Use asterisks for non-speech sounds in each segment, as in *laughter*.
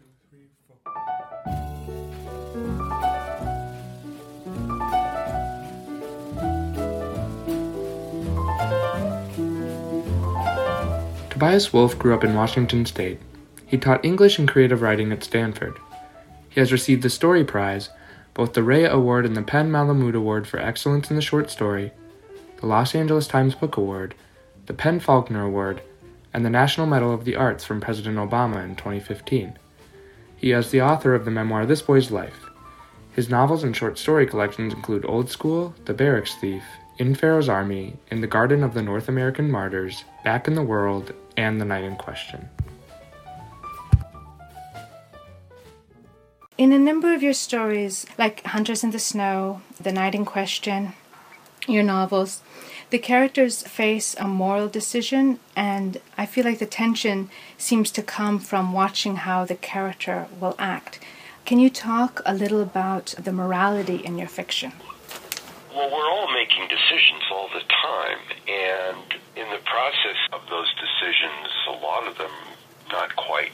two, three, four. Tobias Wolff grew up in Washington State. He taught English and creative writing at Stanford. He has received the Story Prize, both the Rea Award and the PEN Malamud Award for Excellence in the Short Story, the Los Angeles Times Book Award, the PEN Faulkner Award, and the National Medal of the Arts from President Obama in 2015. He is the author of the memoir This Boy's Life. His novels and short story collections include Old School, The Barracks Thief, In Pharaoh's Army, In the Garden of the North American Martyrs, Back in the World, and The Night in Question. In a number of your stories, like Hunters in the Snow, The Night in Question, your novels, the characters face a moral decision, and I feel like the tension seems to come from watching how the character will act. Can you talk a little about the morality in your fiction? Well, we're all making decisions all the time, and in the process of those decisions, a lot of them not quite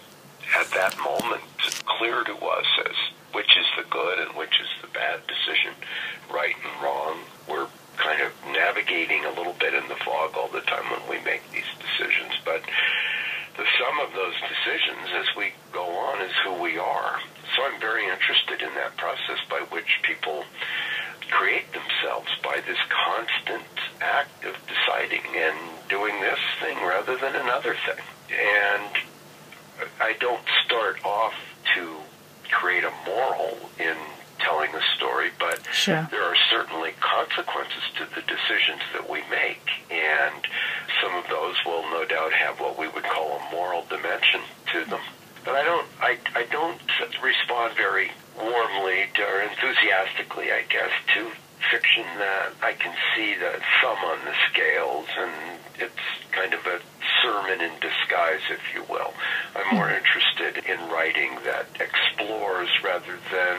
at that moment clear to us as which is the good and which is the bad decision, right and wrong. We're kind of navigating a little bit in the fog all the time when we make these decisions, but the sum of those decisions as we go on is who we are. So I'm very interested in that process by which people create themselves by this constant act of deciding and doing this thing rather than another thing. And I don't start off to create a moral in telling a story, but Sure. There are certainly consequences to the decisions that we make, and some of those will no doubt have what we would call a moral dimension to them. But I don't, I, I don't respond very warmly to, or enthusiastically, I guess, to fiction that I can see the thumb on the scales, and it's kind of a sermon in disguise, if you will. I'm more hmm. interested in writing that explores rather than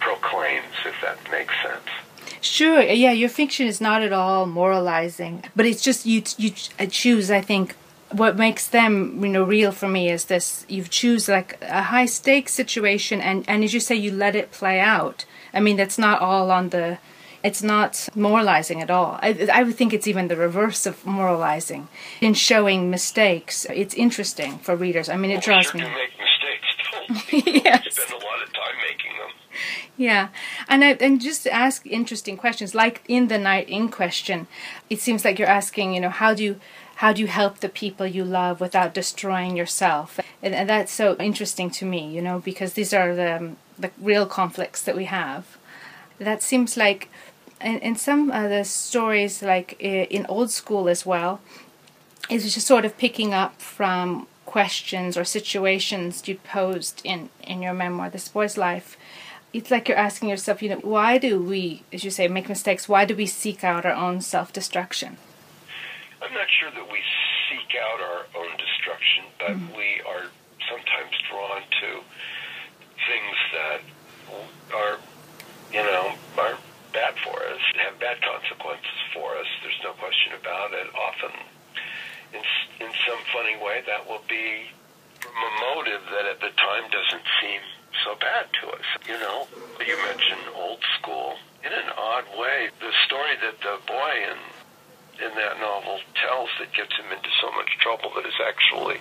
proclaims, if that makes sense. Sure, yeah, your fiction is not at all moralizing, but it's just you you uh, choose. I think what makes them you know real for me is this: you choose like a high stakes situation, and and as you say, you let it play out. I mean, that's not all on the. It's not moralizing at all. I, I would think it's even the reverse of moralizing. In showing mistakes, it's interesting for readers. I mean, it we draws me. do make mistakes. *laughs* Yes. We spend a lot of time making them. Yeah, and I, and just ask interesting questions, like in the night in question, it seems like you're asking, you know, how do you how do you help the people you love without destroying yourself? And, and that's so interesting to me, you know, because these are the um, the real conflicts that we have. That seems like, in, in some of the stories, like in old school as well, is just sort of picking up from questions or situations you posed in in your memoir, This Boy's Life it's like you're asking yourself, you know, why do we, as you say, make mistakes? Why do we seek out our own self destruction? I'm not sure that we seek out our own destruction, but mm-hmm. we are sometimes drawn to things that are, you know, are bad for us, have bad consequences for us. There's no question about it. Often, in, in some funny way, that will be a motive that at the time doesn't seem so bad to us. You know, you mentioned old school. In an odd way, the story that the boy in in that novel tells that gets him into so much trouble that is actually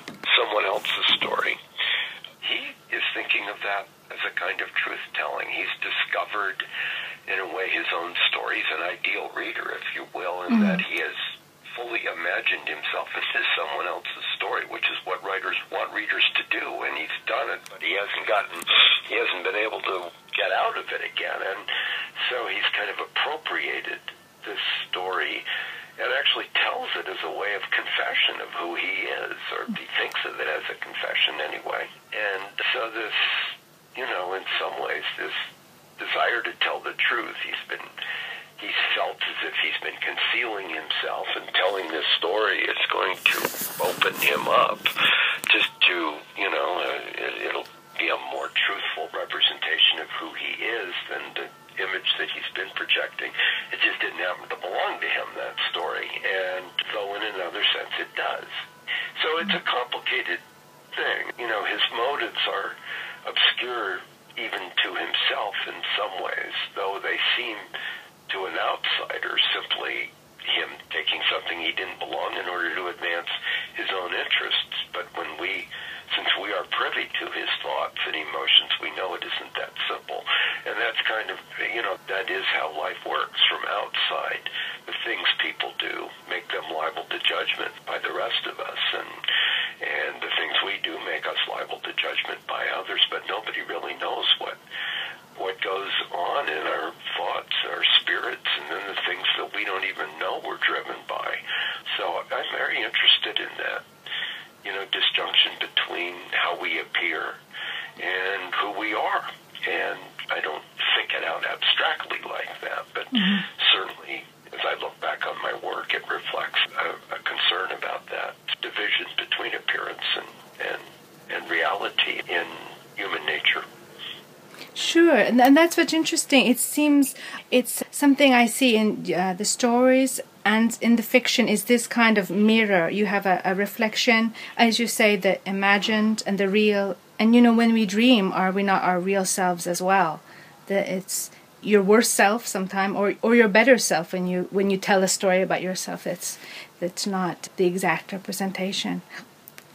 and, that's what's interesting. It seems it's something I see in uh, the stories and in the fiction is this kind of mirror. You have a, a reflection, as you say, the imagined and the real. And you know, when we dream, are we not our real selves as well? That it's your worst self sometime or or your better self when you when you tell a story about yourself it's it's not the exact representation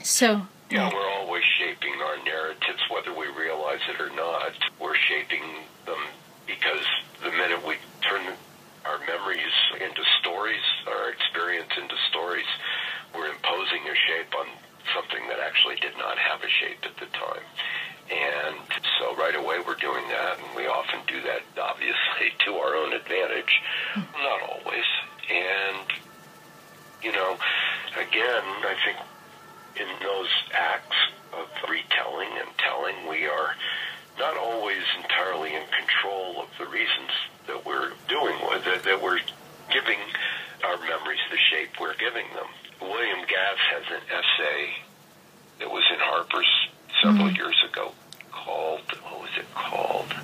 so yeah, always shaping our narratives whether we realize it or not we're shaping them because the minute we turn our memories into stories, our experience into stories, we're imposing a shape on something that actually did not have a shape at the time. And so right away we're doing that, and we often do that obviously to our own advantage. Not always. And, you know, again, I think in those acts of retelling and telling, we are not always entirely in control of the reasons that we're doing with it, that we're giving our memories the shape we're giving them. William Gass has an essay that was in Harper's several mm-hmm. years ago called, what was it called?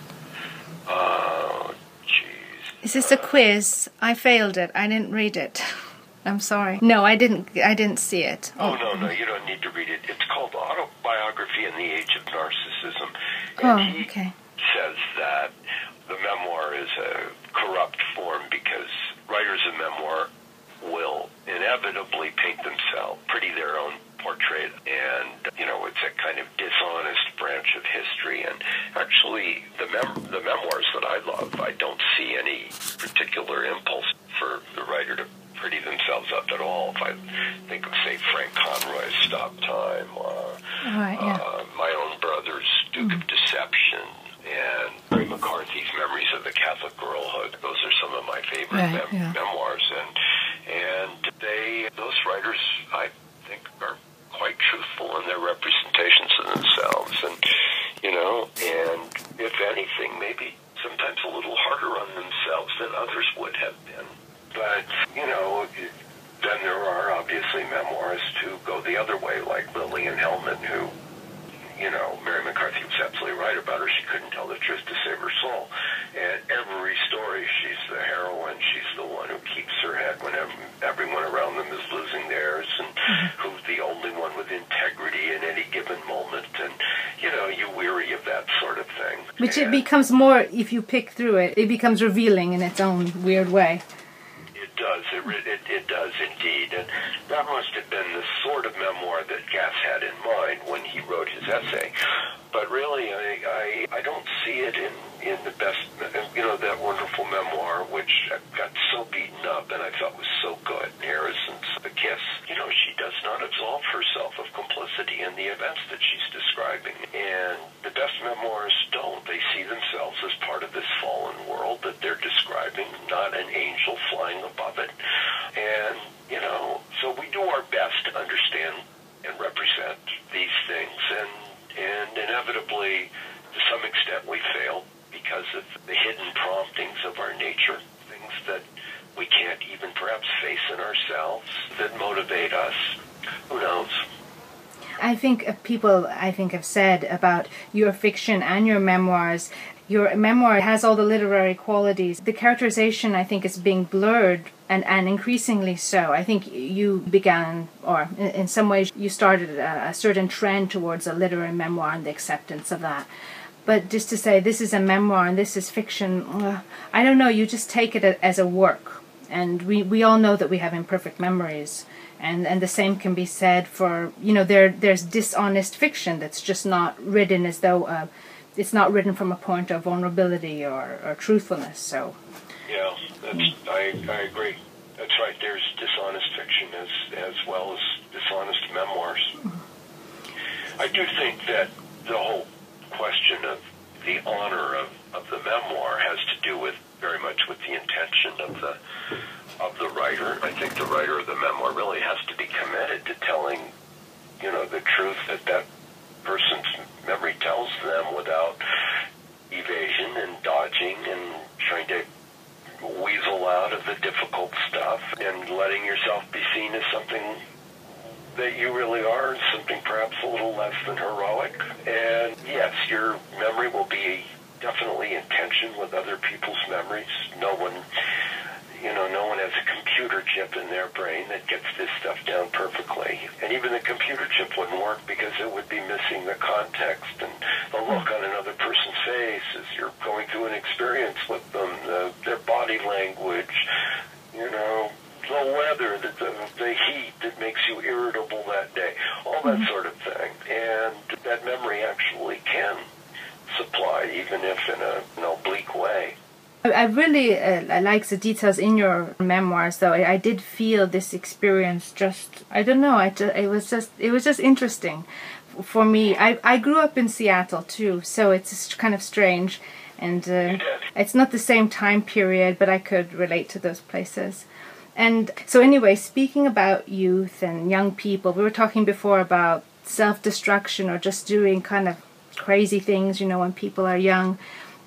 Oh, jeez. Is this a quiz? I failed it. I didn't read it. *laughs* I'm sorry. No, I didn't. I didn't see it. Oh, no, no, you don't need to read it. It's called Autobiography in the Age of Narcissism. And oh, okay. Says that the memoir is a corrupt form because writers of memoir will inevitably paint themselves, pretty their own portrait, and you know it's a kind of dishonest branch of history. And actually, the mem- the memoirs that I love, I don't see any particular impulse for the writer to pretty themselves up at all. If I think of, say, Frank Conroy's Stop Time, uh, right, yeah. uh, my own brother's Duke mm. of Deception, and Mary McCarthy's Memories of the Catholic Girlhood. Those are some of my favorite right, mem- yeah. memoirs, and and they those writers I think are quite truthful in their representations of themselves, and you know, and if anything, maybe sometimes a little harder on themselves than others would have been. But, you know, then there are obviously memoirs to go the other way, like Lillian Hellman, who, you know, Mary McCarthy was absolutely right about her. She couldn't tell the truth to save her soul. And every story, she's the heroine. She's the one who keeps her head when everyone around them is losing theirs, and mm-hmm. who's the only one with integrity in any given moment. And, you know, you weary of that sort of thing. Which and, it becomes more, if you pick through it, it becomes revealing in its own weird way that must have been the sort of memoir that Gass had in mind when he wrote his essay. But really, I, I, I don't see it in, in the best, you know, that wonderful memoir, which got so beaten up and I thought was so good, Harrison's The Kiss. You know, she does not absolve herself of complicity in the events that she's describing. And the best memoirs don't. They see themselves as part of this fallen world that they're describing, not an angel flying above it. And, you know, so we do our best to understand and represent these things. And and inevitably, to some extent, we fail because of the hidden promptings of our nature, things that we can't even perhaps face in ourselves that motivate us. Who knows? I think people, I think, have said about your fiction and your memoirs your memoir has all the literary qualities. The characterization, I think, is being blurred and, and increasingly so. I think you began, or in, some ways, you started a, a, certain trend towards a literary memoir and the acceptance of that. but just to say this is a memoir and this is fiction, uh, I don't know. You just take it as a work, and we we all know that we have imperfect memories, and and the same can be said for you know there there's dishonest fiction that's just not written as though uh, it's not written from a point of vulnerability or, or truthfulness. So. Yeah, I I agree. That's right. There's dishonest fiction as as well as dishonest memoirs. I do think that the whole question of the honor of, of the memoir has to do with very much with the intention of the of the writer. I think the writer of the memoir really has to be committed to telling, you know, the truth that that person's memory tells them without evasion and dodging and trying to weasel out of the difficult stuff and letting yourself be seen as something that you really are, something perhaps a little less than heroic. And yes, your memory will be definitely in tension with other people's memories. No one, you know, no one has a computer chip in their brain that gets this stuff down perfectly. And even the computer chip wouldn't work because it would be missing the context and the look on another person's face as you're going through an experience with them, the, their body language, you know, the weather, the, the, the heat that makes you irritable that day, all that mm-hmm. sort of thing. And that memory actually can supply, even if in a, an oblique way. I really uh, like the details in your memoirs, though. I, I, did feel this experience. Just I don't know. I just, it was just it was just interesting for me. I I grew up in Seattle too, so it's kind of strange, and uh, it's not the same time period, but I could relate to those places. And so, anyway, speaking about youth and young people, we were talking before about self destruction or just doing kind of crazy things, you know, when people are young.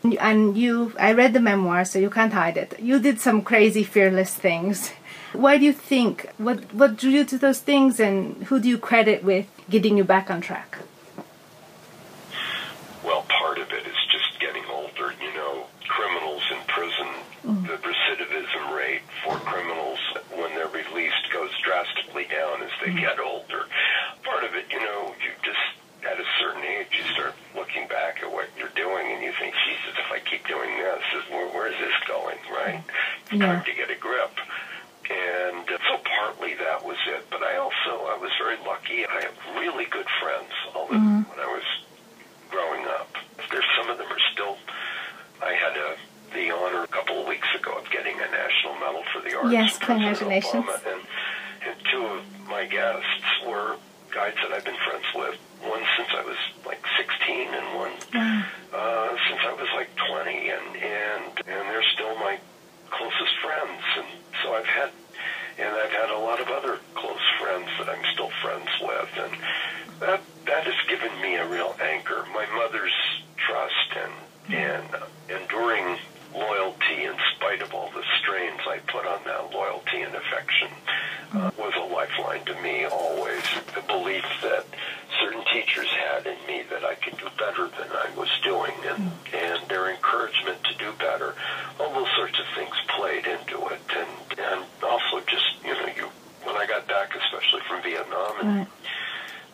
And you, I read the memoir, so you can't hide it. You did some crazy, fearless things. Why do you think? What what drew you to those things, and who do you credit with getting you back on track? Well, part of it is just getting older. You know, criminals in prison, mm. the recidivism rate for criminals when they're released goes drastically down as they mm. get older. Part of it, you know, you just at a certain age you start looking back at what you're doing and you think, Jesus, if I keep where, where is this going? Right? It's yeah. time to get a grip. And uh, so partly that was it. But I also I was very lucky. I have really good friends. All the, mm. when I was growing up. There's some of them are still. I had a, the honor a couple of weeks ago of getting a national medal for the arts. Yes, congratulations. and, and two of my guests were guides that I've been friends with. One since I was like 16, and one wow. uh, since I was like 20, and and and they're still my closest friends. And so I've had, and I've had a lot of other close friends that I'm still friends with, and that that has given me a real anchor. My mother's trust and and enduring loyalty in spite of all the strains I put on that loyalty and affection uh, was a lifeline to me always. The belief that certain teachers had in me that I could do better than I was doing and, and their encouragement to do better. All those sorts of things played into it. And, and also just, you know, you when I got back, especially from Vietnam in right.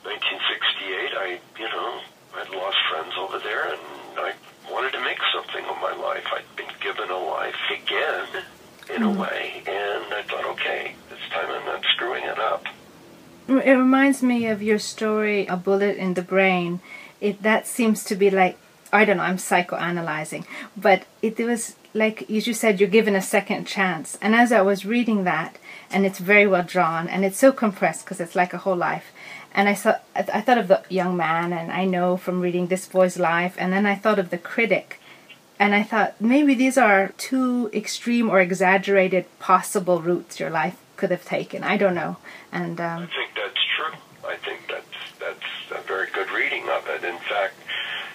1968, I, you know, I'd lost friends over there and I wanted to make something of my life. I'd been given a life again, in mm. a way, and I thought, okay, this time I'm not screwing it up. It reminds me of your story, A Bullet in the Brain. It That seems to be like, I don't know, I'm psychoanalyzing, but it was like, as you said, you're given a second chance. And as I was reading that, and it's very well drawn, and it's so compressed because it's like a whole life and I thought I thought of the young man, and I know from reading this boy's life, and then I thought of the critic, and I thought maybe these are two extreme or exaggerated possible routes your life could have taken. I don't know, and um, I think that's true. I think that's that's a very good reading of it. In fact,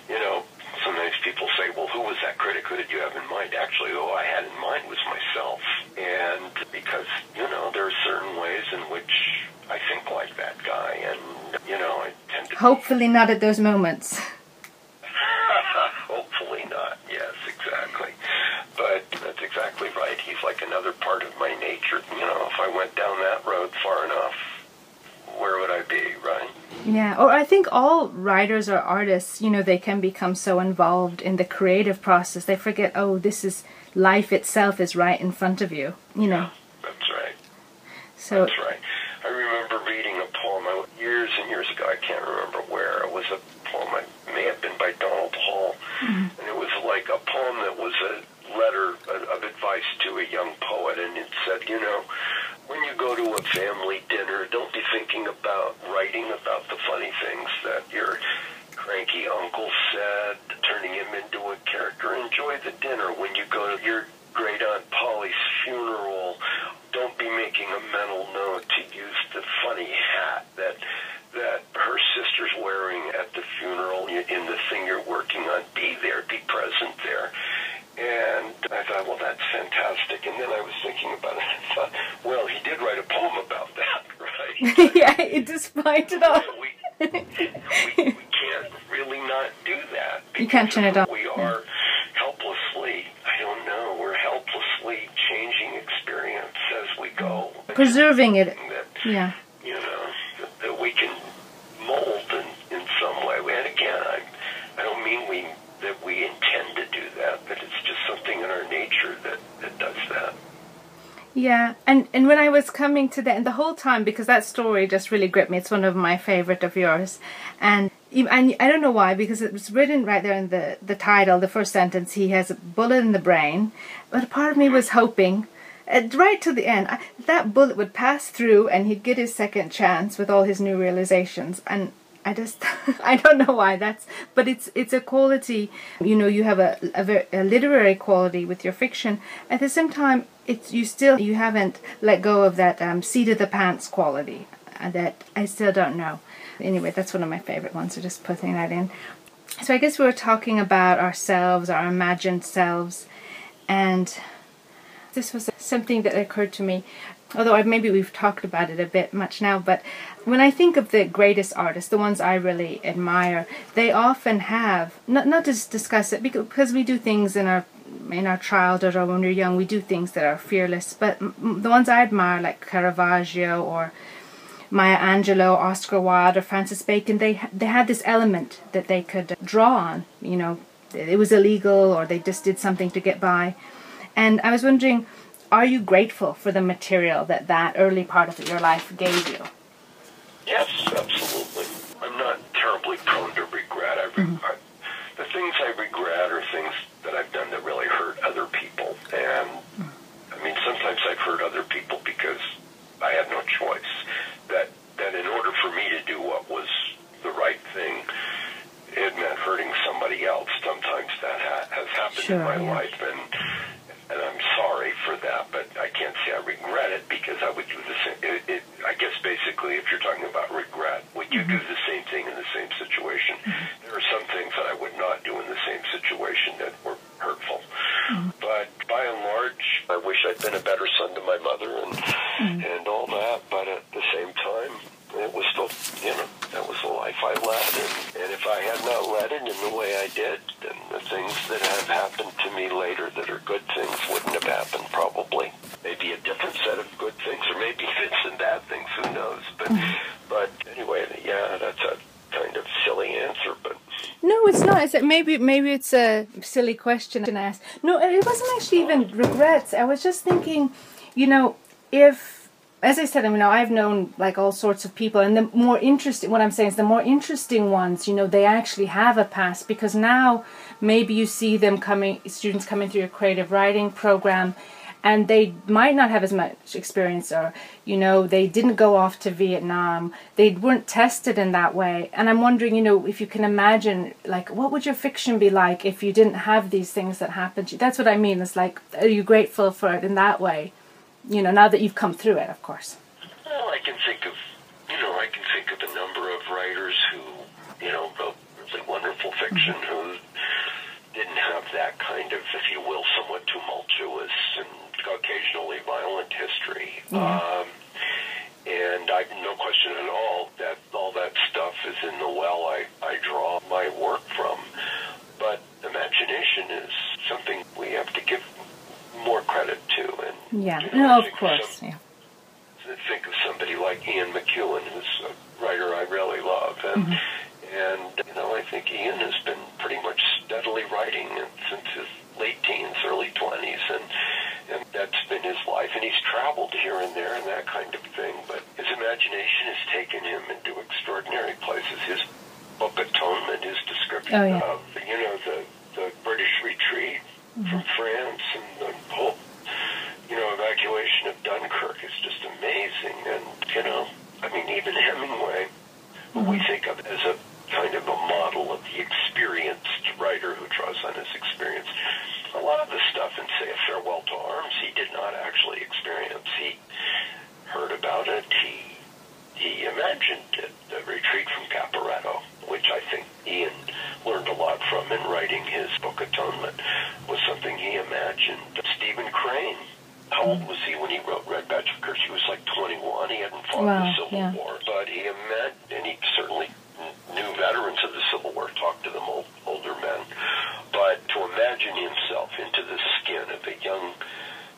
you know, sometimes people say, "Well, who was that critic? Who did you have in mind?" Actually, who I had in mind was myself, and because you know there are certain ways in which I think like that guy, and you know, I tend to. Hopefully, not at those moments. *laughs* Hopefully not. Yes, exactly. But that's exactly right. He's like another part of my nature. You know, if I went down that road far enough, where would I be, right? Yeah, or I think all writers or artists, you know, they can become so involved in the creative process they forget, oh, this is life itself is right in front of you, you know. That's right. So That's right. I remember reading a poem years and years ago. I can't remember where. It was a poem. It may have been by Donald Hall, mm-hmm. and it was like a poem that was a letter of advice to a young poet, and it said, you know, when you go to a family dinner, don't be thinking about writing about the funny things that your cranky uncle said, turning him into a character. Enjoy the dinner. When you go to your great aunt Polly's funeral, don't be making a mental note to use the funny hat that that her sister's wearing at the funeral in the thing you're working on. Be there, be present there. And I thought, well, that's fantastic. And then I was thinking about it. I thought, well, he did write a poem about that, right? yeah, despite it all. we, we, we *laughs* can't really not do that. You can't turn it off. We mm. are helplessly, I don't know, we're helplessly changing experience as we go. Preserving it. That, Yeah. you know, that, that we can mold in, in some way. And again, I, I don't mean we that we intend to do that, but it's just something in our nature that, that does that. Yeah, and and when I was coming to the end the whole time because that story just really gripped me. It's one of my favorite of yours, and and I don't know why because it was written right there in the the title, the first sentence. He has a bullet in the brain, but part of me was hoping. uh, Right to the end, I, that bullet would pass through, and he'd get his second chance with all his new realizations. And I just, *laughs* I don't know why that's, but it's it's a quality. You know, you have a a, a literary quality with your fiction. At the same time, it's you still you haven't let go of that um, seat of the pants quality. uh, That I still don't know. Anyway, that's one of my favorite ones. So just putting that in. So I guess we were talking about ourselves, our imagined selves, and this was something that occurred to me although maybe we've talked about it a bit much now but when i think of the greatest artists the ones i really admire they often have not, not to discuss it because we do things in our in our childhood or when we're young we do things that are fearless but m- the ones i admire like caravaggio or Maya Angelou, Oscar Wilde, or Francis Bacon, they they had this element that they could draw on. You know, it was illegal, or they just did something to get by. And I was wondering, are you grateful for the material that that early part of your life gave you? Yes, absolutely. I'm not terribly prone to regret. I, re- mm-hmm. I, the things I regret are things that I've done that really hurt other people. And I mean, sometimes I've hurt other people because I had no choice. That that in order for me to do what was the right thing, it meant hurting somebody else. Sometimes that ha- has happened Sure, in my yeah. life, and and I'm sorry for that, but I can't say I regret it because I would do the same. It, it, I guess basically, if you're talking about regret, would you do mm-hmm. the same thing in the same situation? Mm-hmm. There are some things that I would not do in the same situation that were hurtful. Mm-hmm. But by and large, I wish I'd been a better son to my mother and and all that. But at the same time, it was still, you know, that was the life I led. And, and if I had not led it in the way I did, then the things that have happened to me later that are good things wouldn't have happened probably. Maybe a different set of good things, or maybe fits and bad things, who knows. But, but anyway, yeah, that's a kind of silly answer, but No, it's not. Is it maybe maybe it's a silly question to ask. No, it wasn't actually even regrets. I was just thinking, you know, if as I said, I mean, I've known like all sorts of people, and the more interesting, what I'm saying is the more interesting ones, you know, they actually have a past because now maybe you see them coming, students coming through your creative writing program, and they might not have as much experience, or you know, they didn't go off to Vietnam, they weren't tested in that way, and I'm wondering, you know, if you can imagine, like, what would your fiction be like if you didn't have these things that happened to you? That's what I mean. It's like, are you grateful for it in that way? You know, now that you've come through it, of course. Well, I can think of, you know, I can think of a number of writers who, you know, wrote really wonderful fiction mm-hmm. who didn't have that kind of, if you will, somewhat tumultuous and occasionally violent history. Um, and I no question at all that all that stuff is in the well I, I draw my work from. But imagination is something we have to give more credit to. And Yeah, you know, no, of course. some- Yeah. think of somebody like Ian McEwan, who's a writer I really love. And, and, you know, I think Ian has been pretty much steadily writing since his late teens, early 20s. And, and that's been his life. And he's traveled here and there and that kind of thing. But his imagination has taken him into extraordinary places. His book Atonement, his description Oh, yeah. of, you know, the, the British retreat mm-hmm. from France and the whole, you know, evacuation of Dunkirk is just amazing. And, you know, I mean, even Hemingway, who we mm-hmm. think of as a kind of a model of the experienced writer who draws on his experience. A lot of the stuff in, say, A Farewell to Arms, he did not actually experience. He heard about it. He he imagined it. The retreat from Caporetto, which I think Ian learned a lot from in writing his book Atonement, was something he imagined. Stephen Crane. How old was he when he wrote Red Badge of Courage? He was like 21. He hadn't fought Wow, the Civil yeah. War, but he imagined, and he certainly knew veterans of the Civil War, talked to them, old, older men. But to imagine himself into the skin of a young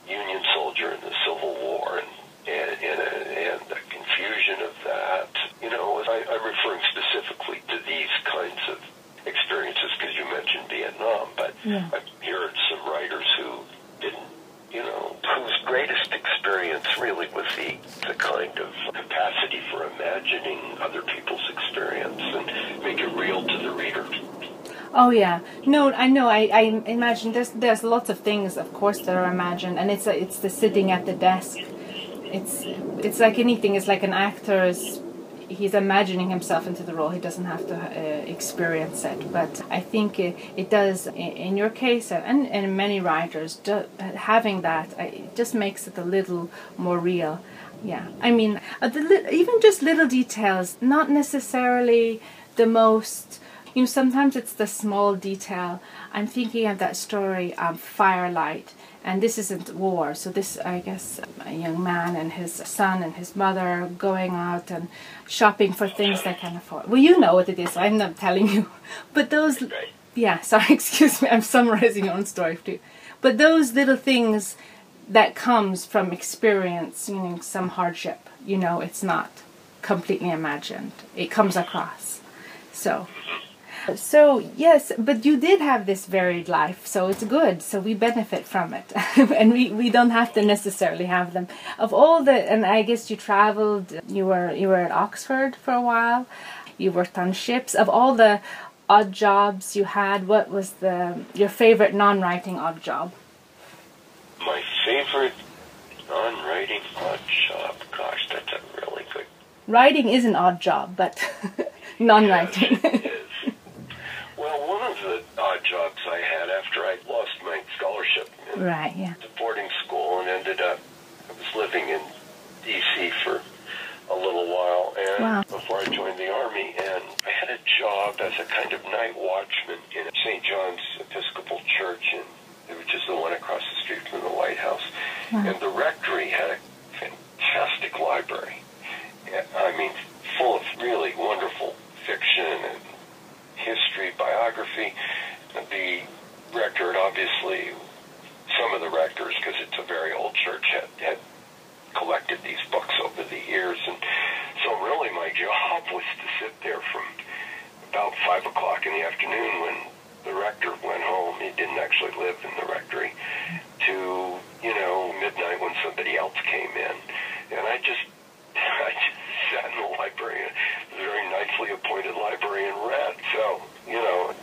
Union soldier in the Civil War and and, and, and the confusion of that, you know, I, I'm referring specifically to these kinds of experiences because you mentioned Vietnam, but Yeah. I've heard some writers who didn't, you know, whose greatest experience really was the, the kind of capacity for imagining other people's experience and make it real to the reader. Oh yeah, no, I know. I, I imagine there's there's lots of things, of course, that are imagined, and it's a, it's the sitting at the desk. It's it's like anything. It's like an actor is he's imagining himself into the role. He doesn't have to uh, experience it. But I think it, it does in, in your case and and many writers do, having that uh, it just makes it a little more real. Yeah, I mean, uh, even just little details, not necessarily the most you know sometimes it's the small detail. I'm thinking of that story of firelight and this isn't war. So this i guess a young man and his son and his mother going out and shopping for things they can afford. Well you know what it is i'm not telling you. *laughs* But those yeah sorry *laughs* excuse me i'm summarizing your own story too. But those little things that comes from experience experiencing some hardship you know it's not completely imagined. It comes across. So so yes, but you did have this varied life, so it's good. So we benefit from it, *laughs* and we, we don't have to necessarily have them. Of all the, and I guess you traveled. You were you were at Oxford for a while. You worked on ships. Of all the odd jobs you had, what was the your favorite non-writing odd job? My favorite non-writing odd job. Gosh, that's a really good Writing is an odd job, but *laughs* non-writing. Yes, it is. Well, one of the odd jobs I had after I lost my scholarship in right. Yeah. the boarding school and ended up, I was living in D.C. for a little while and Wow. before I joined the Army, and I had a job as a kind of night watchman in St. John's Episcopal Church, in, which is the one across the street from the White House. And the rectory had a fantastic library. I mean, full of really wonderful fiction and history, biography. The rector, obviously, some of the rectors, because it's a very old church, had, had collected these books over the years. And so really my job *laughs* was to sit there from about 5 o'clock in the afternoon when the rector went home. He didn't actually live in the rectory to, you know, midnight when somebody else came in. And I just, I just sat in the library, a very nicely appointed library and read. So, you know,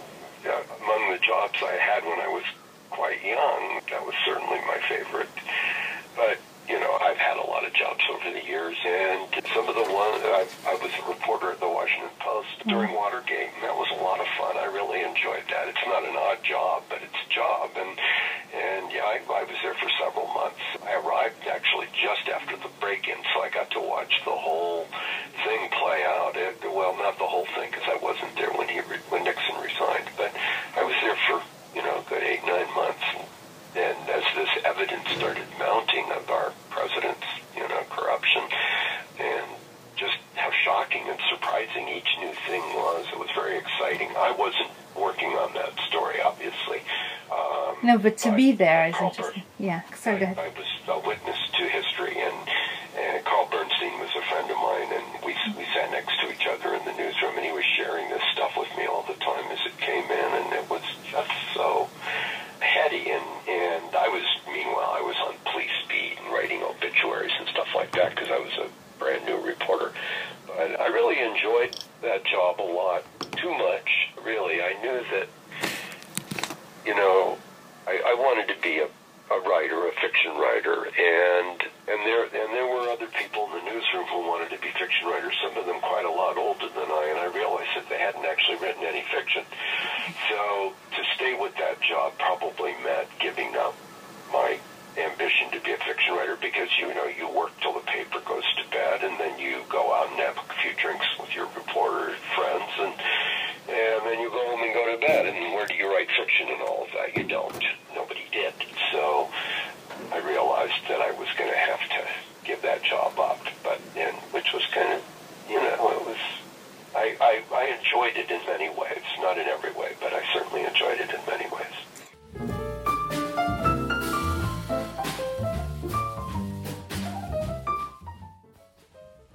uh, among the jobs I had when I was quite young, that was certainly my favorite. But, you know, I've had a lot of jobs over the years, and some of the ones, I, I was a reporter at the Washington Post during Watergate, and that was a lot of fun. I really enjoyed that. It's not an odd job, but it's a job, and, and yeah, I, I was there for several months. I arrived actually just after the break-in, so I got to watch the whole thing play out. It, well, not the whole thing, because I wasn't there when he re- when Nixon resigned, but I was there for you know a good eight nine months. And as this evidence started mounting of our president's you know corruption, and just how shocking and surprising each new thing was, it was very exciting. I wasn't working on that story, obviously. Um, No, but to be there is interesting. Yeah. so Go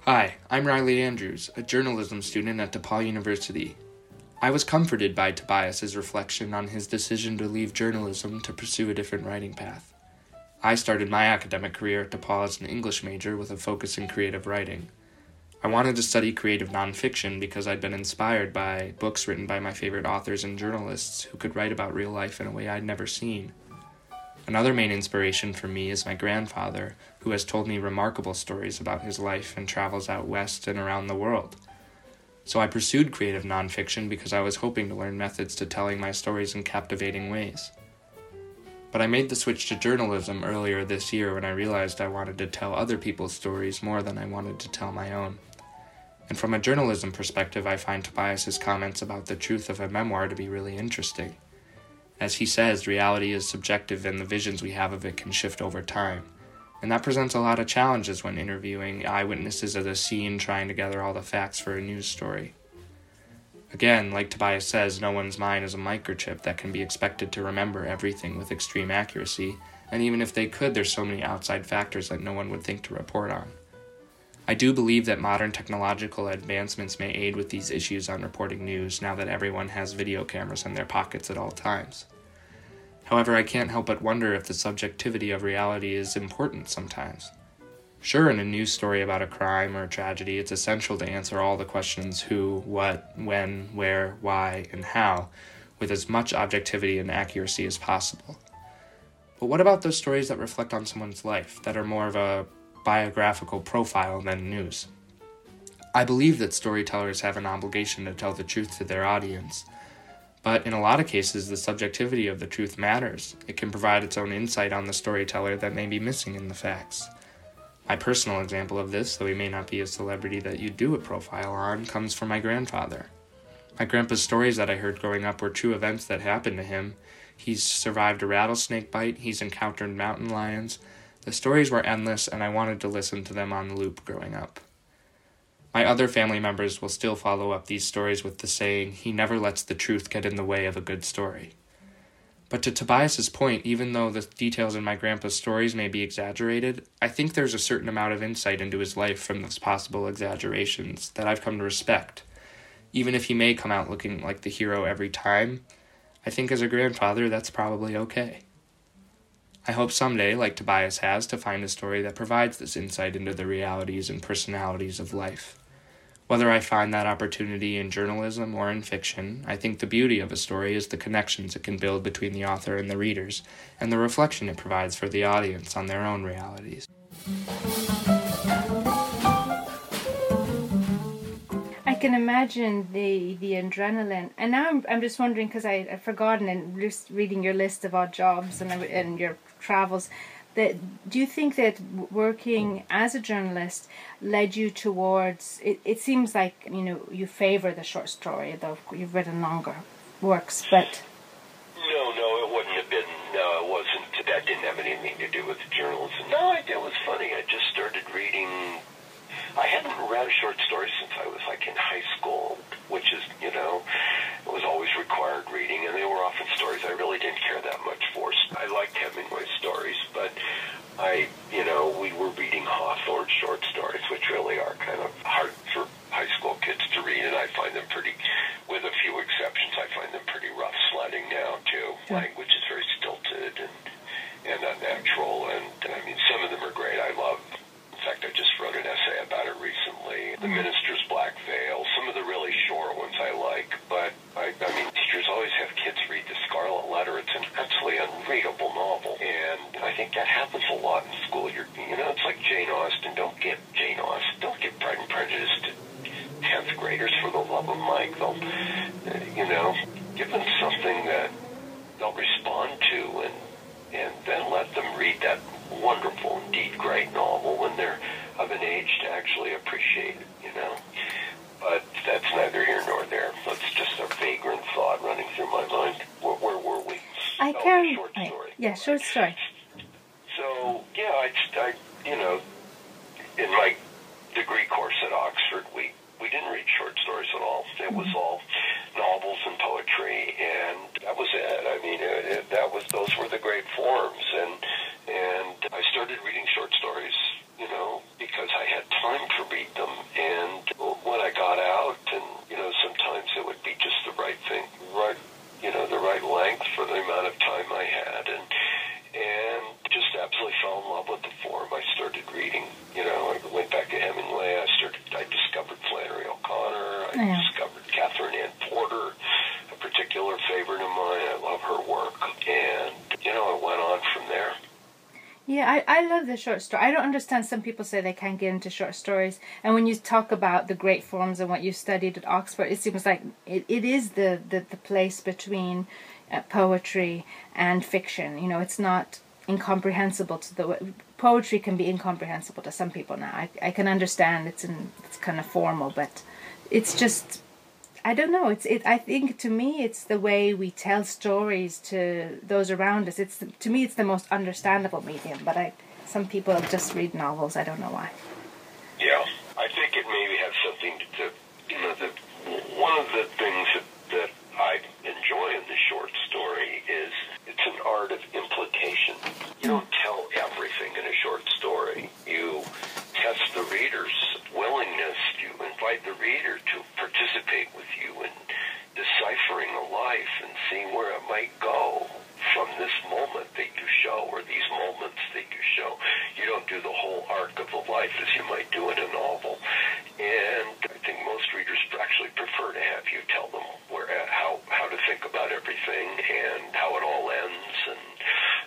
Hi, I'm Riley Andrews, a journalism student at DePaul University. I was comforted by Tobias's reflection on his decision to leave journalism to pursue a different writing path. I started my academic career at DePaul as an English major with a focus in creative writing. I wanted to study creative nonfiction because I'd been inspired by books written by my favorite authors and journalists who could write about real life in a way I'd never seen. Another main inspiration for me is my grandfather, who has told me remarkable stories about his life and travels out west and around the world. So I pursued creative nonfiction because I was hoping to learn methods to telling my stories in captivating ways. But I made the switch to journalism earlier this year when I realized I wanted to tell other people's stories more than I wanted to tell my own. And from a journalism perspective, I find Tobias's comments about the truth of a memoir to be really interesting. As he says, reality is subjective and the visions we have of it can shift over time. And that presents a lot of challenges when interviewing eyewitnesses of the scene trying to gather all the facts for a news story. Again, like Tobias says, no one's mind is a microchip that can be expected to remember everything with extreme accuracy, and even if they could, there's so many outside factors that no one would think to report on. I do believe that modern technological advancements may aid with these issues on reporting news now that everyone has video cameras in their pockets at all times. However, I can't help but wonder if the subjectivity of reality is important sometimes. Sure, in a news story about a crime or a tragedy, it's essential to answer all the questions who, what, when, where, why, and how with as much objectivity and accuracy as possible. But what about those stories that reflect on someone's life, that are more of a biographical profile than news? I believe that storytellers have an obligation to tell the truth to their audience. But in a lot of cases, the subjectivity of the truth matters. It can provide its own insight on the storyteller that may be missing in the facts. My personal example of this, though he may not be a celebrity that you do a profile on, comes from my grandfather. My grandpa's stories that I heard growing up were true events that happened to him. He's survived a rattlesnake bite, he's encountered mountain lions. The stories were endless, and I wanted to listen to them on loop growing up. My other family members will still follow up these stories with the saying, he never lets the truth get in the way of a good story. But to Tobias's point, even though the details in my grandpa's stories may be exaggerated, I think there's a certain amount of insight into his life from those possible exaggerations that I've come to respect. Even if he may come out looking like the hero every time, I think as a grandfather that's probably okay. I hope someday, like Tobias has, to find a story that provides this insight into the realities and personalities of life. Whether I find that opportunity in journalism or in fiction, I think the beauty of a story is the connections it can build between the author and the readers, and the reflection it provides for the audience on their own realities. I can imagine the the adrenaline, and now I'm, I'm just wondering because I've forgotten and just reading your list of odd jobs and and your travels that do you think that working as a journalist led you towards it, it seems like you know you favor the short story though you've written longer works but no no it wouldn't have been no it wasn't that didn't have anything to do with journalism no it was funny i just started reading I hadn't read a short story since I was like in high school, which is, you know, it was always required reading, and they were often stories I really didn't care that much. I liked Hemingway stories, but I, you know, we were reading Hawthorne short stories, which really are kind of hard for high school kids to read, and I find them pretty, with a few exceptions, I find them pretty rough sledding now, too. Yeah. Language is very stilted and, and unnatural, and, I mean, some of them are great. I love fact, I just wrote an essay about it recently. The mm-hmm. Minister's Black Veil. Some of the really short ones I like, but I, I mean, teachers letter. It's an absolutely unreadable novel, and I think that happens a lot in school. You're, you know, it's like Jane Austen. Don't get Jane Austen. Don't get Pride and Prejudice to tenth graders for the love of Mike. They'll, uh, you know, give them something that they'll respond to, and and then let them read that wonderful, indeed great novel when they're of an age to actually appreciate it. You know. But that's neither here nor there. That's just a vagrant thought running through my mind. Where, where were we? I Oh, can. Short right. story. Yeah, short story. So yeah, I, I you know, in my degree course at Oxford, we we didn't read short stories at all. It was all novels and poetry, and that was it. I mean, it, it, that was those were the great forms, and and I started reading short stories, you know, because I had time to read them, and when I got out, and you know, sometimes it would be just the right thing, right, you know, the right length for the amount of time I had, and and just absolutely fell in love with the form. I started reading, you know, I went back to Hemingway. I started, I discovered Flannery O'Connor. I Yeah. discovered Katherine Anne Porter, a particular favorite of mine. I love her work, and you know, I went on from there. Yeah, I, Short story. I don't understand some people say they can't get into short stories. And when you talk about the great forms and what you studied at Oxford, it seems like it, it is the, the, the place between uh, poetry and fiction. You know, it's not incomprehensible to the poetry can be incomprehensible to some people now. I, I can understand it's in, it's kind of formal, but it's just I don't know. It's it. I think to me, it's the way we tell stories to those around us. It's to me, it's the most understandable medium. But I, some people just read novels. I don't know why. Yeah, I think it maybe has something to, you know, the, one of the things that, that I enjoy in the short story is it's an art of implication. You don't tell everything in a short story. You test the reader's willingness. You invite the reader to participate with you in deciphering a life and seeing where it might go from this moment life as you might do in a novel. And I think most readers actually prefer to have you tell them where how how to think about everything and how it all ends and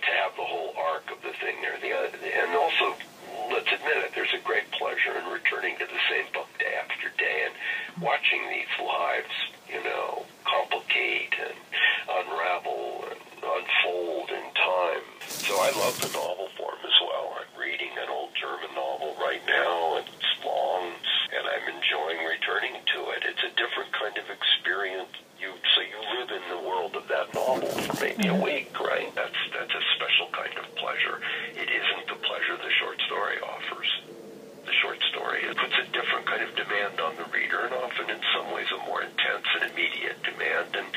to have the whole arc of the thing there. The and also let's admit it, there's a great pleasure in returning to the same book day after day and watching these lives, you know, complicate and unravel and unfold in time. So I love the novel form as well. I'm reading an old German novel right now, and it's long, and I'm enjoying returning to it. It's a different kind of experience. You so you live in the world of that novel for maybe a week, right? That's that's a special kind of pleasure. It isn't the pleasure the short story offers. The short story it puts a different kind of demand on the reader, and often in some ways a more intense and immediate demand, and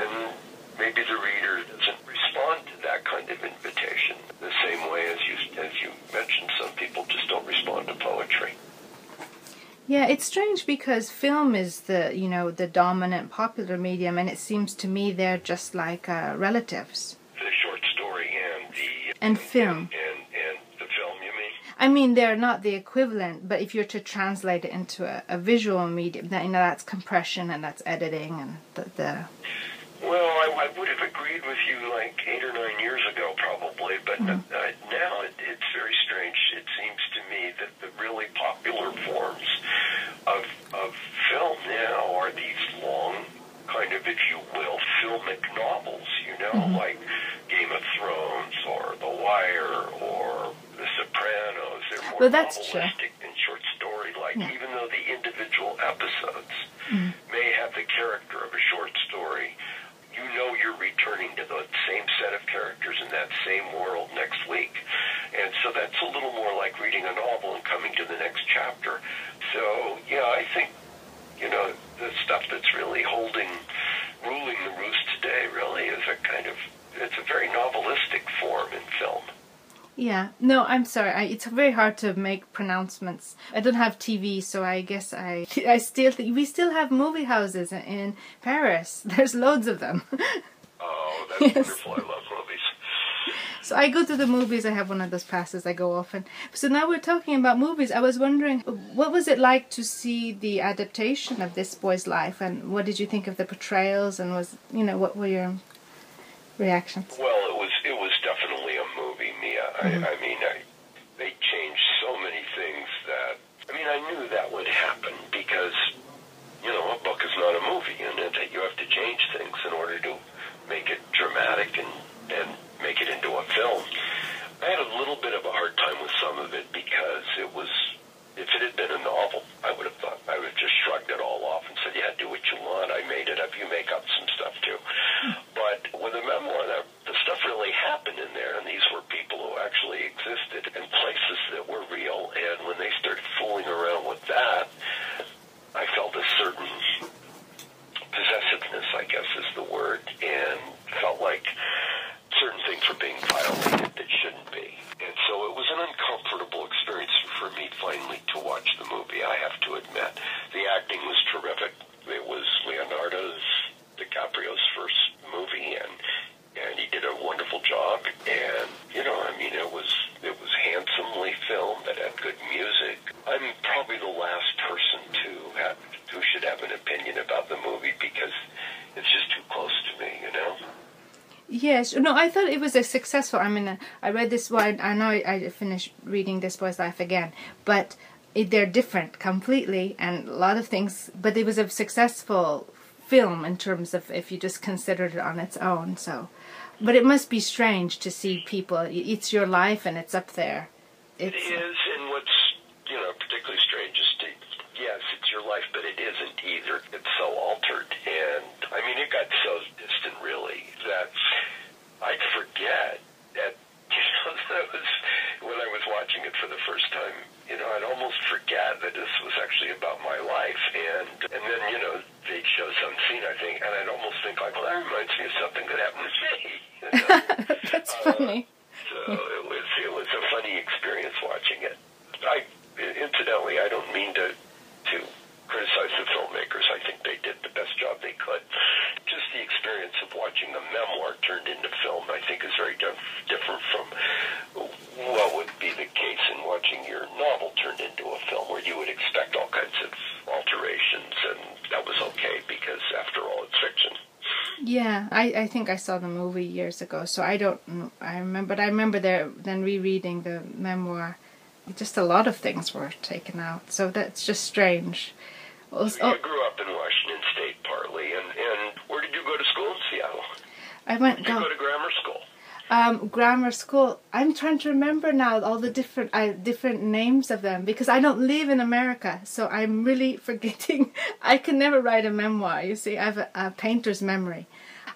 and maybe the reader doesn't respond to that kind of invitation the same way as you as you mentioned. Some people just don't respond to poetry. Yeah, it's strange because film is the you know the dominant popular medium, and it seems to me they're just like uh, relatives. The short story and the And film. and and the film. You mean? I mean, they're not the equivalent, but if you're to translate it into a, a visual medium, you know that's compression and that's editing and the, the Well, I, I would have agreed with you like eight or nine years ago, probably, but uh, now it, it's very strange. It seems to me that the really popular forms of of film now are these long, kind of, if you will, filmic novels. You know, like Game of Thrones or The Wire or The Well, that's true. novelistic than short story-like, Yeah. even though the individual episodes may have the character of a short story you know you're returning to the same set of characters in that same world next week. And so that's a little more like reading a novel and coming to the next chapter. So, yeah, I think, you know, the stuff that's really holding, ruling the roost today really is a kind of, it's a very novelistic form in film. Yeah, no, I'm sorry. I, it's very hard to make pronouncements. I don't have TV, so I guess I *laughs* I still think we still have movie houses in, Paris. *laughs* There's loads of them. Oh, that's *laughs* Yes. wonderful. I love movies. so I go to the movies. I have one of those passes. I go often. So now we're talking about movies. I was wondering, what was it like to see the adaptation of this boy's life, and what did you think of the portrayals? And was you know what were your reactions? Well, it was it was definitely Mia. Mhm. I, I mean, I, they changed so many things that I mean, I knew that would happen because you know a book is not a movie, and that you have to change things in order to make it dramatic and and make it into a film. I had a little bit of a hard time with some of it because it was. If it had been a novel, I would have thought I would have just shrugged it all off and said, "Yeah, do what you want. I made it up. You make up some stuff too." But with a memoir, that the stuff really happened in there, and these were people who actually existed and places that were real. And when they started fooling around with that, I felt a certain possessiveness, I guess is the word, and felt like certain things were being violated that shouldn't be. And so it was an uncomfortable experience for me finally to watch the movie, I have to admit. The acting was terrific. It was Leonardo's DiCaprio's first movie and and he did a wonderful job and you know, I mean it was it was handsomely filmed, it had good music. I'm probably the last person to have who should have an opinion about the movie because it's just too close to me, you know? Yes, no, I thought it was a successful. I mean, uh, I read this one. I know I, finished reading This Boy's Life again, but it, they're different completely, and a lot of things. But it was a successful film in terms of if you just considered it on its own. So, but it must be strange to see people. It's your life, and it's up there. It It's and what's you know particularly strange is to yes, it's your life, but it isn't either. It's so altered, and I mean, it got so distant, really, that I'd forget that *laughs* you know that was when I was watching it for the first time. You know, I'd almost forget that this was actually about my life, and and then you know some scene, I think, and I'd almost think like, well, that reminds me of something that happened to me. You *laughs* know? *laughs* that's Uh, funny. So it was it was a funny experience watching it. I incidentally I don't mean to to criticize the filmmakers. I think they did the best job they could. Just the experience of watching the memoir turned into film, I think, is very dif- different from what would be the case in watching your novel turned into a film, where you would expect all kinds of alterations, and that was okay because, after all, it's fiction. Yeah, I, think I saw the movie years ago, so I don't. I remember. But I remember there then rereading the memoir. Just a lot of things were taken out, so that's just strange. Also, You grew up in Washington State, partly, and and where did you go to school in Seattle? I went Did you go, go to grammar school? um, grammar school. I'm trying to remember now all the different uh, different names of them because I don't live in America, so I'm really *laughs* forgetting. I can never write a memoir. You see, I have a, a painter's memory.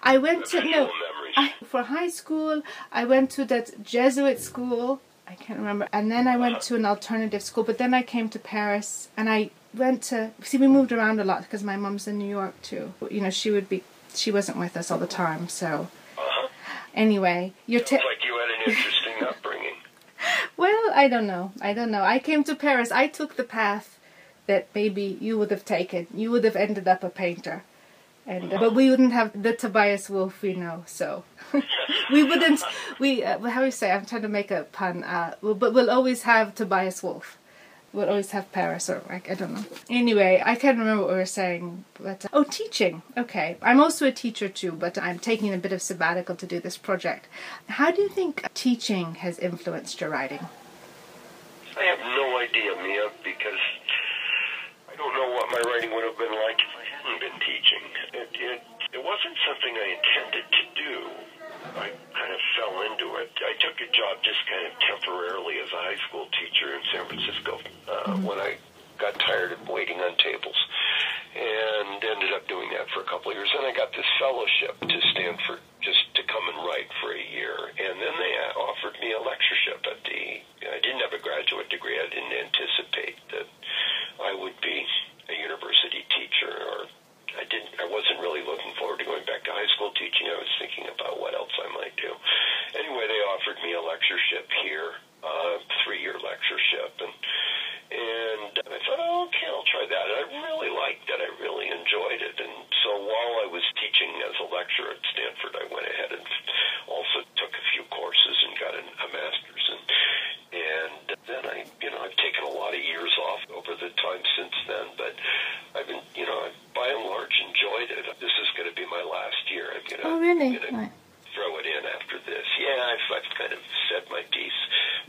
I went to no. I, for high school, I went to that Jesuit school. I can't remember. And then I went to an alternative school. But then I came to Paris and I went to. See, we moved around a lot because my mom's in New York too. You know, she would be. She wasn't with us all the time. So, Uh-huh. anyway, you're. Sounds like you had an interesting upbringing. *laughs* well, I don't know. I don't know. I came to Paris. I took the path that maybe you would have taken. You would have ended up a painter. And, but we wouldn't have the Tobias Wolff we know, so *laughs* we wouldn't. We uh, how do you say? I'm trying to make a pun. Uh, well, but we'll always have Tobias Wolff. We'll always have Paris, or like I don't know. Anyway, I can't remember what we were saying. But uh, oh, teaching. Okay, I'm also a teacher too, but I'm taking a bit of sabbatical to do this project. How do you think teaching has influenced your writing? I have no idea, Mia, because I don't know what my writing would have been like if I hadn't been teaching. It, it, it wasn't something I intended to do. I kind of fell into it. I took a job just kind of temporarily as a high school teacher in San Francisco uh, when I got tired of waiting on tables and ended up doing that for a couple of years. Then I got this fellowship to Stanford just to come and write for a year. And then they offered me a lectureship at the, I didn't have a graduate degree. I didn't anticipate that I would be a university teacher or I didn't, I wasn't really looking forward to going back to high school teaching. I was thinking about what else I might do. Anyway, they offered me a lectureship here, uh, three-year lectureship, and and I thought, oh, okay, I'll try that. And I really liked it. I really enjoyed it. And so while I was teaching as a lecturer at Stanford, I went ahead and also took a few courses and got an, a master's. And and then I, you know, I've taken a lot of years off over the time since then, but I've been, you know, I've by and large enjoyed it. This is going to be my last year. I'm going to, Oh, really? I'm gonna Right. throw I've, I've kind of said my piece.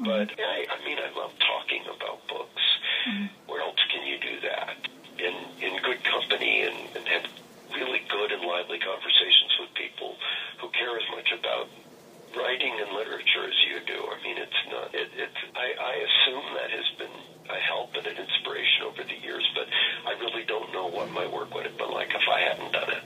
But I, I mean, I love talking about books. Where else can you do that? In in good company and, and have really good and lively conversations with people who care as much about writing and literature as you do. I mean, it's not. It, it's. I, I assume that has been a help and an inspiration over the years, but I really don't know what my work would have been like if I hadn't done it.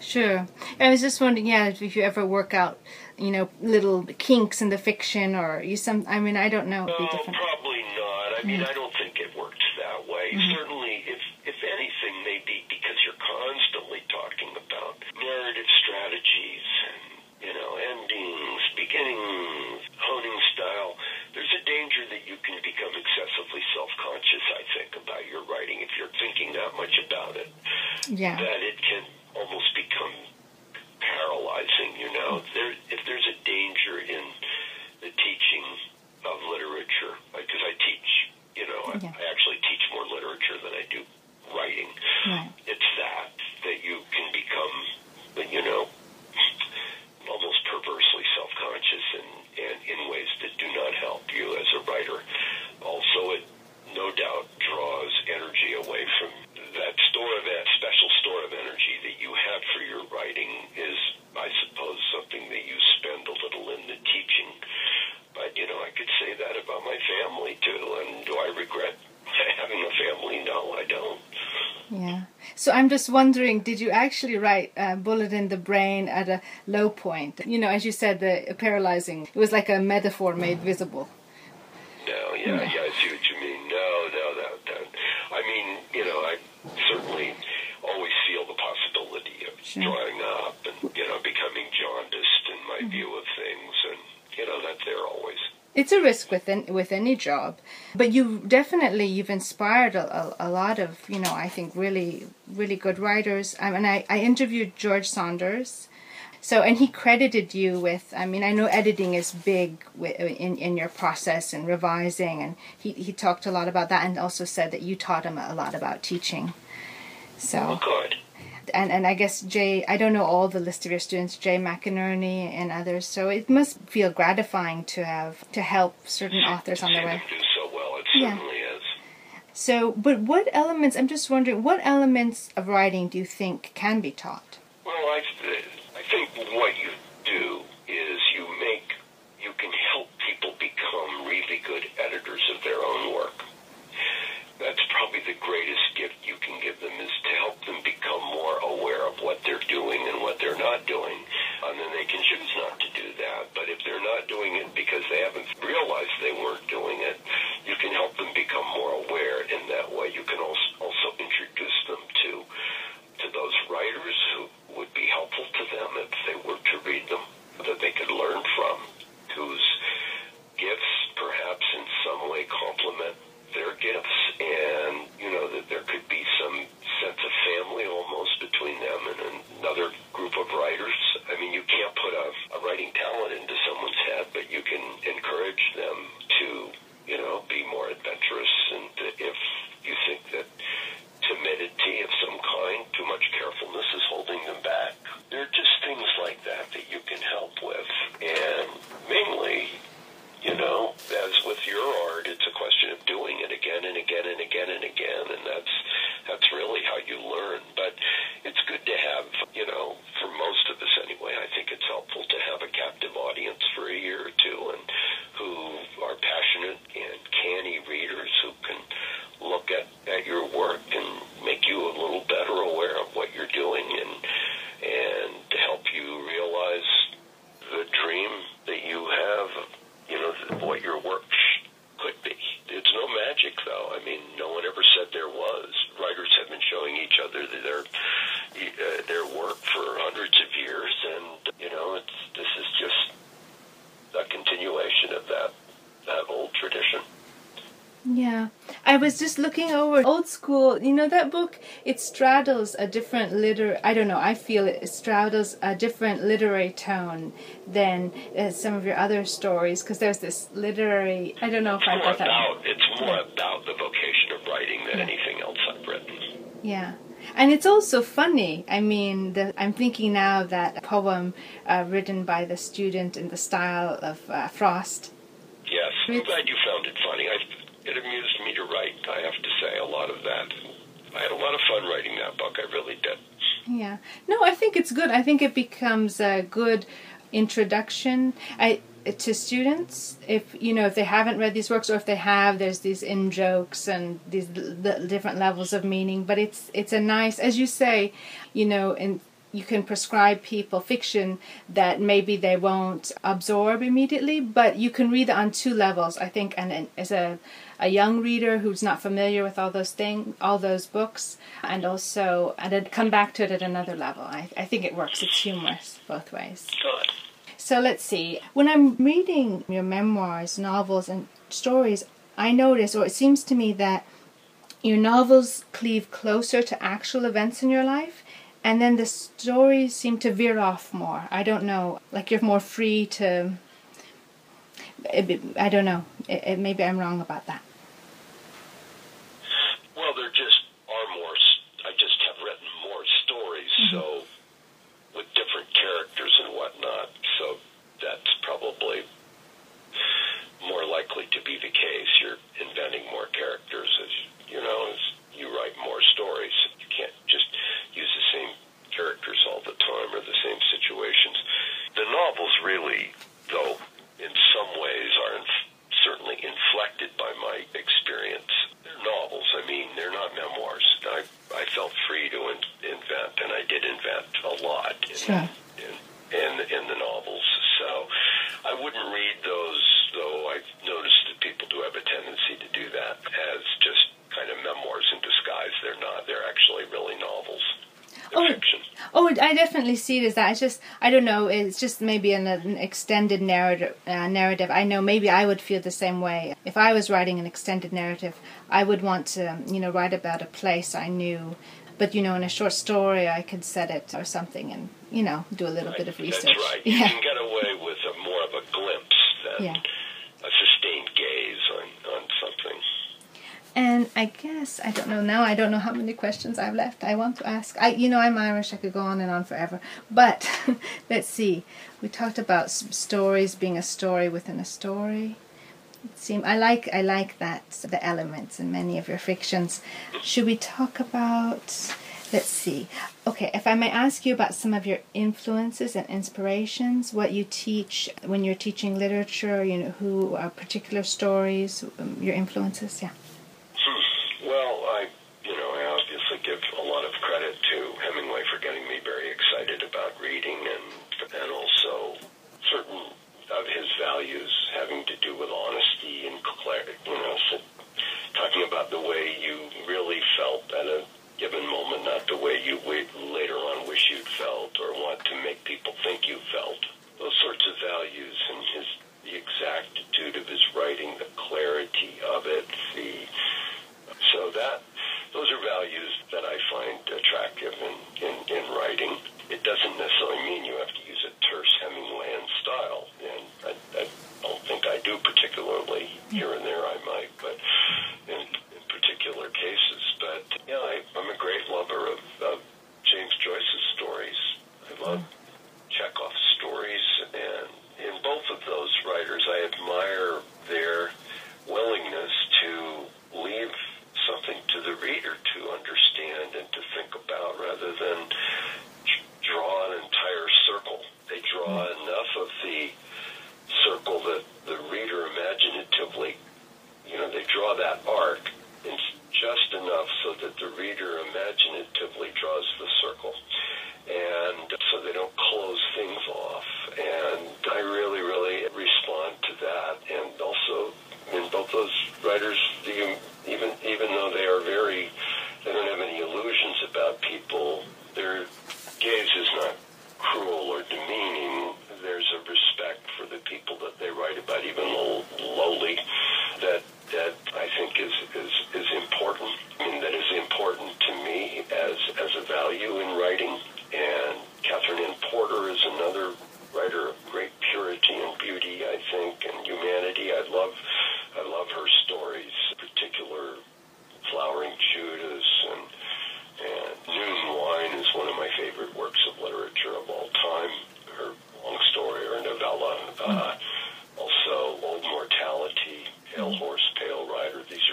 Sure. I was just wondering, yeah, if you ever work out, you know, little kinks in the fiction, or you some. I mean, I don't know. No, probably not. I mean, mm. I don't think it works that way. Certainly, if if anything, maybe because you're constantly talking about narrative strategies and you know endings, beginnings, honing style. There's a danger that you can become excessively self-conscious. I think about your writing if you're thinking that much about it Yeah. that it can almost become paralyzing. You know, there if there's a danger in the teaching of literature, because I teach, you know, I, Yeah. I actually teach more literature than I do writing. Right. It's that that you can become, you know, almost perversely self-conscious and, and in ways that do not help you as a writer. Also, it no doubt draws energy away from that store of that special store of energy that you have for your writing is, I suppose, something that you spend a little in the teaching. But you know, I could say that about my family too. And do I regret having a family? No, I don't. Yeah. So I'm just wondering, did you actually write uh, "Bullet in the Brain" at a low point? You know, as you said, the paralyzing. It was like a metaphor made visible. No, yeah, yeah, I see what you mean. No, no, that, that. I mean, you know, I certainly always feel the possibility of Sure. drying up and you know becoming jaundiced in my view of things, and you know that's there always. It's a risk within with any job, but you definitely you've inspired a, a, a lot of you know I think really really good writers. Um, I mean, I I interviewed George Saunders. So and he credited you with. I mean, I know editing is big uh, in in your process and revising, and he he talked a lot about that, and also said that you taught him a lot about teaching. So oh, Good. and and I guess Jay, I don't know all the list of your students, Jay McInerney and others. So it must feel gratifying to have to help certain authors on their way. do so well. It Yeah. certainly. So, but what elements? I'm just wondering, what elements of writing do you think can be taught? Well, I, I think what you do is you make, you can help people become really good editors of their own work. That's probably the greatest gift you can give them is to help them become more aware of what they're doing and what they're not doing. And then they can choose not to do that. But if they're not doing it because they haven't realized they weren't doing it, you can help them become more aware in that way. You can also, also introduce them to to those writers who would be helpful to them if they were to read them, that they could learn from, whose gifts perhaps in some way complement their gifts, and you know that there could be some sense of family almost between them and another group of writers. I mean, you can't put a, a writing talent into someone's head, but you can encourage them to, you know, be more adventurous, and if you think that timidity of some kind, too much carefulness is holding them back. There are just things like that that you can help with. And mainly, you know, as with your art, it's a question of doing it again and again and again and again, and that's that's really how you learn. But it's good to have, you know, for most of us anyway, I think it's helpful to have a captive audience for a year or two and who are passionate and canny readers who can look at, at your work and make you a little better aware of what you're doing and and to help you realize the dream that you have, you know, what your work sh- could be. It's no magic, though. I mean, no one ever said there was. Writers have been showing each other their uh, their work for hundreds of years, and you know, it's this is just a continuation of that that old tradition. Yeah, I was just looking over old school. You know that book? It straddles a different liter. I don't know. I feel it straddles a different literary tone than uh, some of your other stories because there's this literary. I don't know if I more got that. about it's more about the vocation of writing than anything else I've written. Yeah. And it's also funny. I mean, the, I'm thinking now of that poem uh, written by the student in the style of uh, Frost. Yes, I'm glad you found it funny. I, it amused me to write, I have to say, a lot of that. I had a lot of fun writing that book. I really did. Yeah. No, I think it's good. I think it becomes a good introduction. I to students if you know if they haven't read these works or if they have there's these in jokes and these l- different levels of meaning but it's it's a nice as you say you know and you can prescribe people fiction that maybe they won't absorb immediately but you can read it on two levels i think and, and as a a young reader who's not familiar with all those things all those books and also and come back to it at another level i, I think it works it's humorous both ways Good. so let's see. When I'm reading your memoirs, novels, and stories, I notice, or it seems to me, that your novels cleave closer to actual events in your life, and then the stories seem to veer off more. I don't know, like you're more free to. I don't know. Maybe I'm wrong about that. Well, there just are more. I just have written more stories, mm-hmm. so with different characters and whatnot. So that's probably more likely to be the case. You're inventing more characters as you know as you write more stories. You can't just use the same characters all the time or the same situations. The novels really, though, in some ways are inf- certainly inflected by my experience. They're novels. I mean, they're not memoirs. I I felt free to in- invent, and I did invent a lot. Sure. In, in, in the novels. So I wouldn't read those, though I've noticed that people do have a tendency to do that as just kind of memoirs in disguise. They're not. They're actually really novels. Oh, oh, I definitely see it as that. It's just, I don't know. It's just maybe an, an extended narrative. Uh, narrative. I know maybe I would feel the same way if I was writing an extended narrative. I would want to, you know, write about a place I knew, but you know, in a short story, I could set it or something and you know, do a little right. bit of research. That's right. You can get away with a, more of a glimpse than yeah. a sustained gaze on, on something. And I know now. I don't know how many questions I've left. I want to ask. I, you know, I'm Irish. I could go on and on forever. But *laughs* let's see. We talked about stories being a story within a story. It seem I like I like that the elements in many of your fictions. Should we talk about? Let's see. Okay, if I may ask you about some of your influences and inspirations, what you teach when you're teaching literature, you know, who are particular stories, um, your influences, yeah. Well, I, you know, I obviously give a lot of credit to Hemingway for getting me very excited about reading and and also certain of his values having to do with honesty and clarity, you know, so talking about the way you really felt at a given moment, not the way you later on wish you'd felt or want to make people think you felt. Those sorts of values and his the exactitude of his writing, the clarity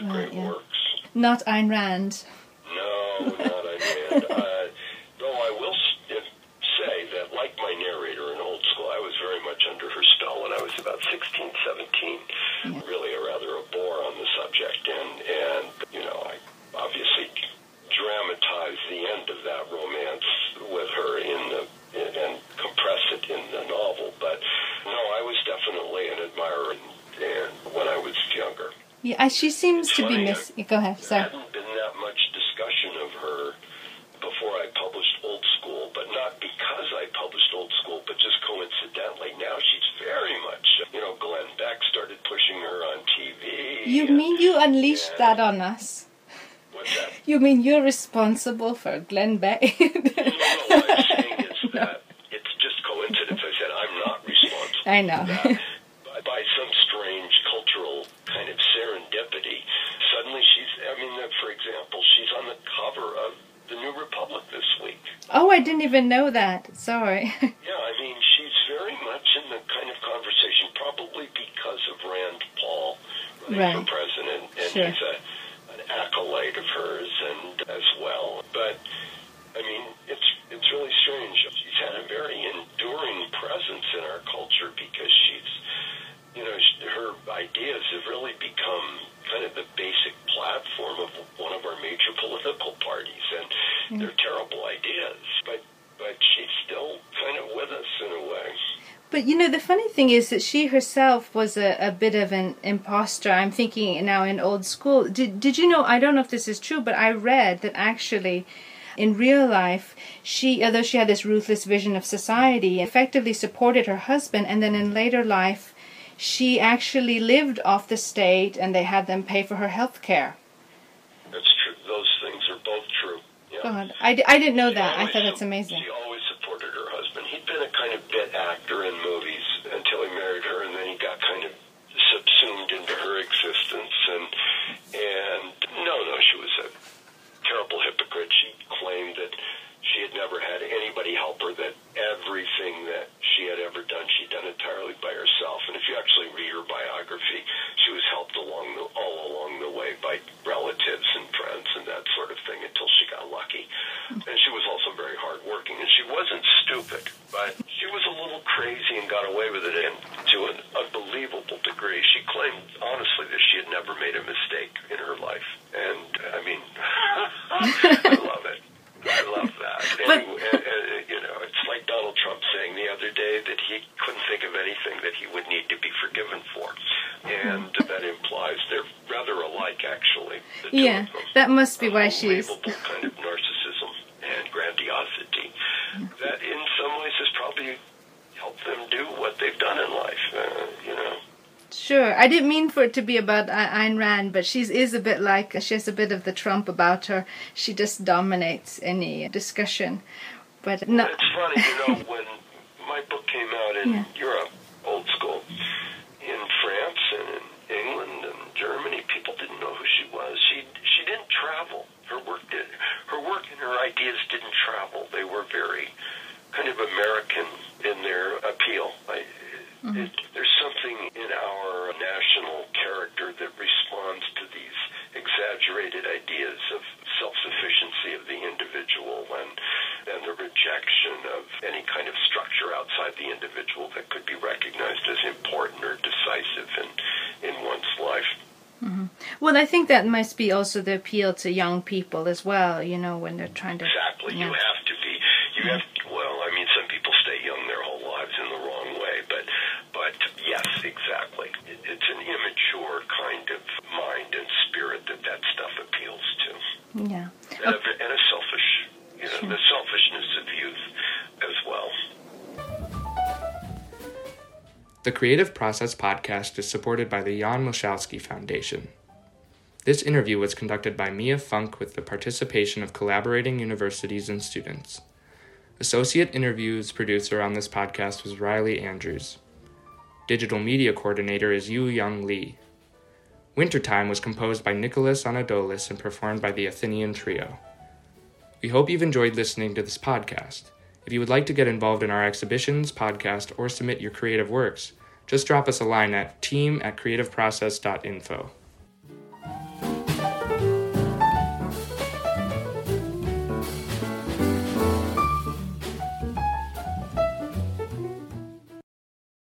great yeah. works. Not Ayn Rand. No, not Ayn Rand. *laughs* I- she seems to be Funny, miss. Go ahead. There Sorry. hadn't been that much discussion of her before I published Old School, but not because I published Old School, but just coincidentally. Now she's very much, you know, Glenn Beck started pushing her on TV. You and- mean you unleashed that on us? What's that? *laughs* You mean you're responsible for Glenn Beck? *laughs* No, no, what I'm saying is that it's just coincidence. I said I'm not responsible. *laughs* I know. for that. by, by some strange cultural kind of serendipity, suddenly she's, I mean, uh, for example, she's on the cover of the New Republic this week. oh, I didn't even know that. Sorry. *laughs* Yeah, I mean, she's very much in the kind of conversation, probably because of Rand Paul running Right. for president, and Sure. he's a, an acolyte of hers, and as well. But I mean, it's it's really strange. She's had a very enduring presence in our culture because she's, you know, sh- her ideas have really become kind of the basic platform of one of our major political parties, and they're terrible ideas, but but she's still kind of with us in a way. But you know, the funny thing is that she herself was a, a bit of an imposter. I'm thinking now in old school. Did, did you know? I don't know if this is true, but I read that actually in real life, she, although she had this ruthless vision of society, effectively supported her husband, and then in later life, she actually lived off the state and they had them pay for her health care. That's true. Those things are both true. Yeah. God, I, I didn't know She that. I thought that's amazing. She always supported her husband. He'd been a kind of bit actor in movies until he married her, and then he got kind of subsumed into her existence. And and no, no, she was a terrible hypocrite. She claimed that she had never had anybody help her. That everything that she had ever done, she'd done entirely by herself. And if you actually read her biography, she was helped along the all along the way by relatives and friends and that sort of thing until she got lucky. Hmm. And she was also very hardworking, and she wasn't stupid, but she was a little crazy and got away with it, and to an unbelievable degree. She claimed honestly that she had never made a mistake in her life, and I mean, *laughs* *laughs* I love it. I love that. But- Anyway, uh, uh, you know, it's like Donald Trump saying the other day that he couldn't think of anything that he would need to be forgiven for, and that implies they're rather alike, actually. Yeah, that must be why she's. kind of narcissism and grandiosity that in some ways has probably helped them do what they've done in life, uh, you know. Sure, I didn't mean for it to be about Ayn Rand, but she is a bit like she has a bit of the Trump about her. She just dominates any discussion. But no, It's funny, you know, *laughs* when my book came out in Yeah. Europe, old school, in France and in England and Germany, people didn't know who she was. She she didn't travel. Her work did. Her work and her ideas didn't travel. They were very kind of American in their appeal. I, it, there's something in our national character that responds to these exaggerated ideas of self-sufficiency of the individual and and the rejection of any kind of structure outside the individual that could be recognized as important or decisive in in one's life. well, I think that must be also the appeal to young people as well. You know, when they're trying to. Exactly. Yeah. You have to be. You have. Well, I mean, some people stay young their whole lives in the wrong way, but but yes, exactly. It, it's an immature kind of mind and spirit that that stuff appeals to, Yeah. and, a, and a selfish, you know, the selfishness of youth as well. The Creative Process podcast is supported by the Jan Michalski Foundation. This interview was conducted by Mia Funk with the participation of collaborating universities and students. Associate interviews producer on this podcast was Riley Andrews. Digital media coordinator is Yu Young Lee. Wintertime was composed by Nicholas Anadoulis and performed by the Athenian Trio. We hope you've enjoyed listening to this podcast. If you would like to get involved in our exhibitions, podcast, or submit your creative works, just drop us a line at team at creativeprocess.info.